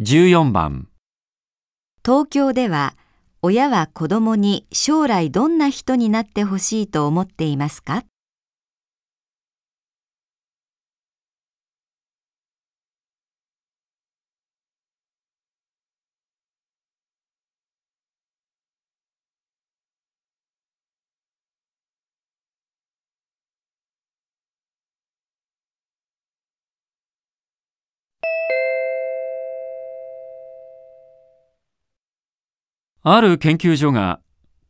14番。東京では親は子供に将来どんな人になってほしいと思っていますか？ある研究所が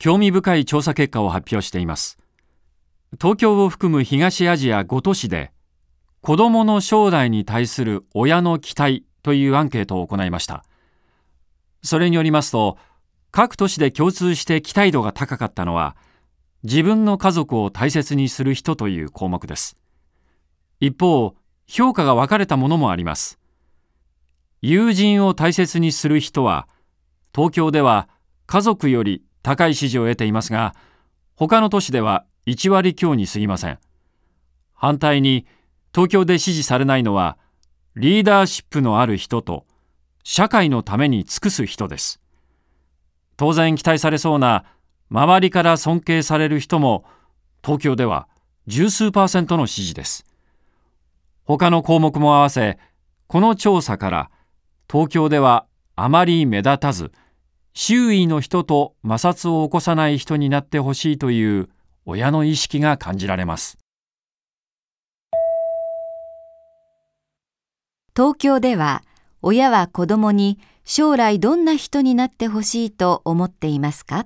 興味深い調査結果を発表しています。東京を含む東アジア5都市で子どもの将来に対する親の期待というアンケートを行いました。それによりますと各都市で共通して期待度が高かったのは自分の家族を大切にする人という項目です。一方評価が分かれたものもあります。友人を大切にする人は東京では家族より高い支持を得ていますが他の都市では1割強に過ぎません。反対に東京で支持されないのはリーダーシップのある人と社会のために尽くす人です。当然期待されそうな周りから尊敬される人も東京では十数パーセントの支持です。他の項目も合わせこの調査から東京ではあまり目立たず周囲の人と摩擦を起こさない人になってほしいという親の意識が感じられます。東京では親は子供に将来どんな人になってほしいと思っていますか？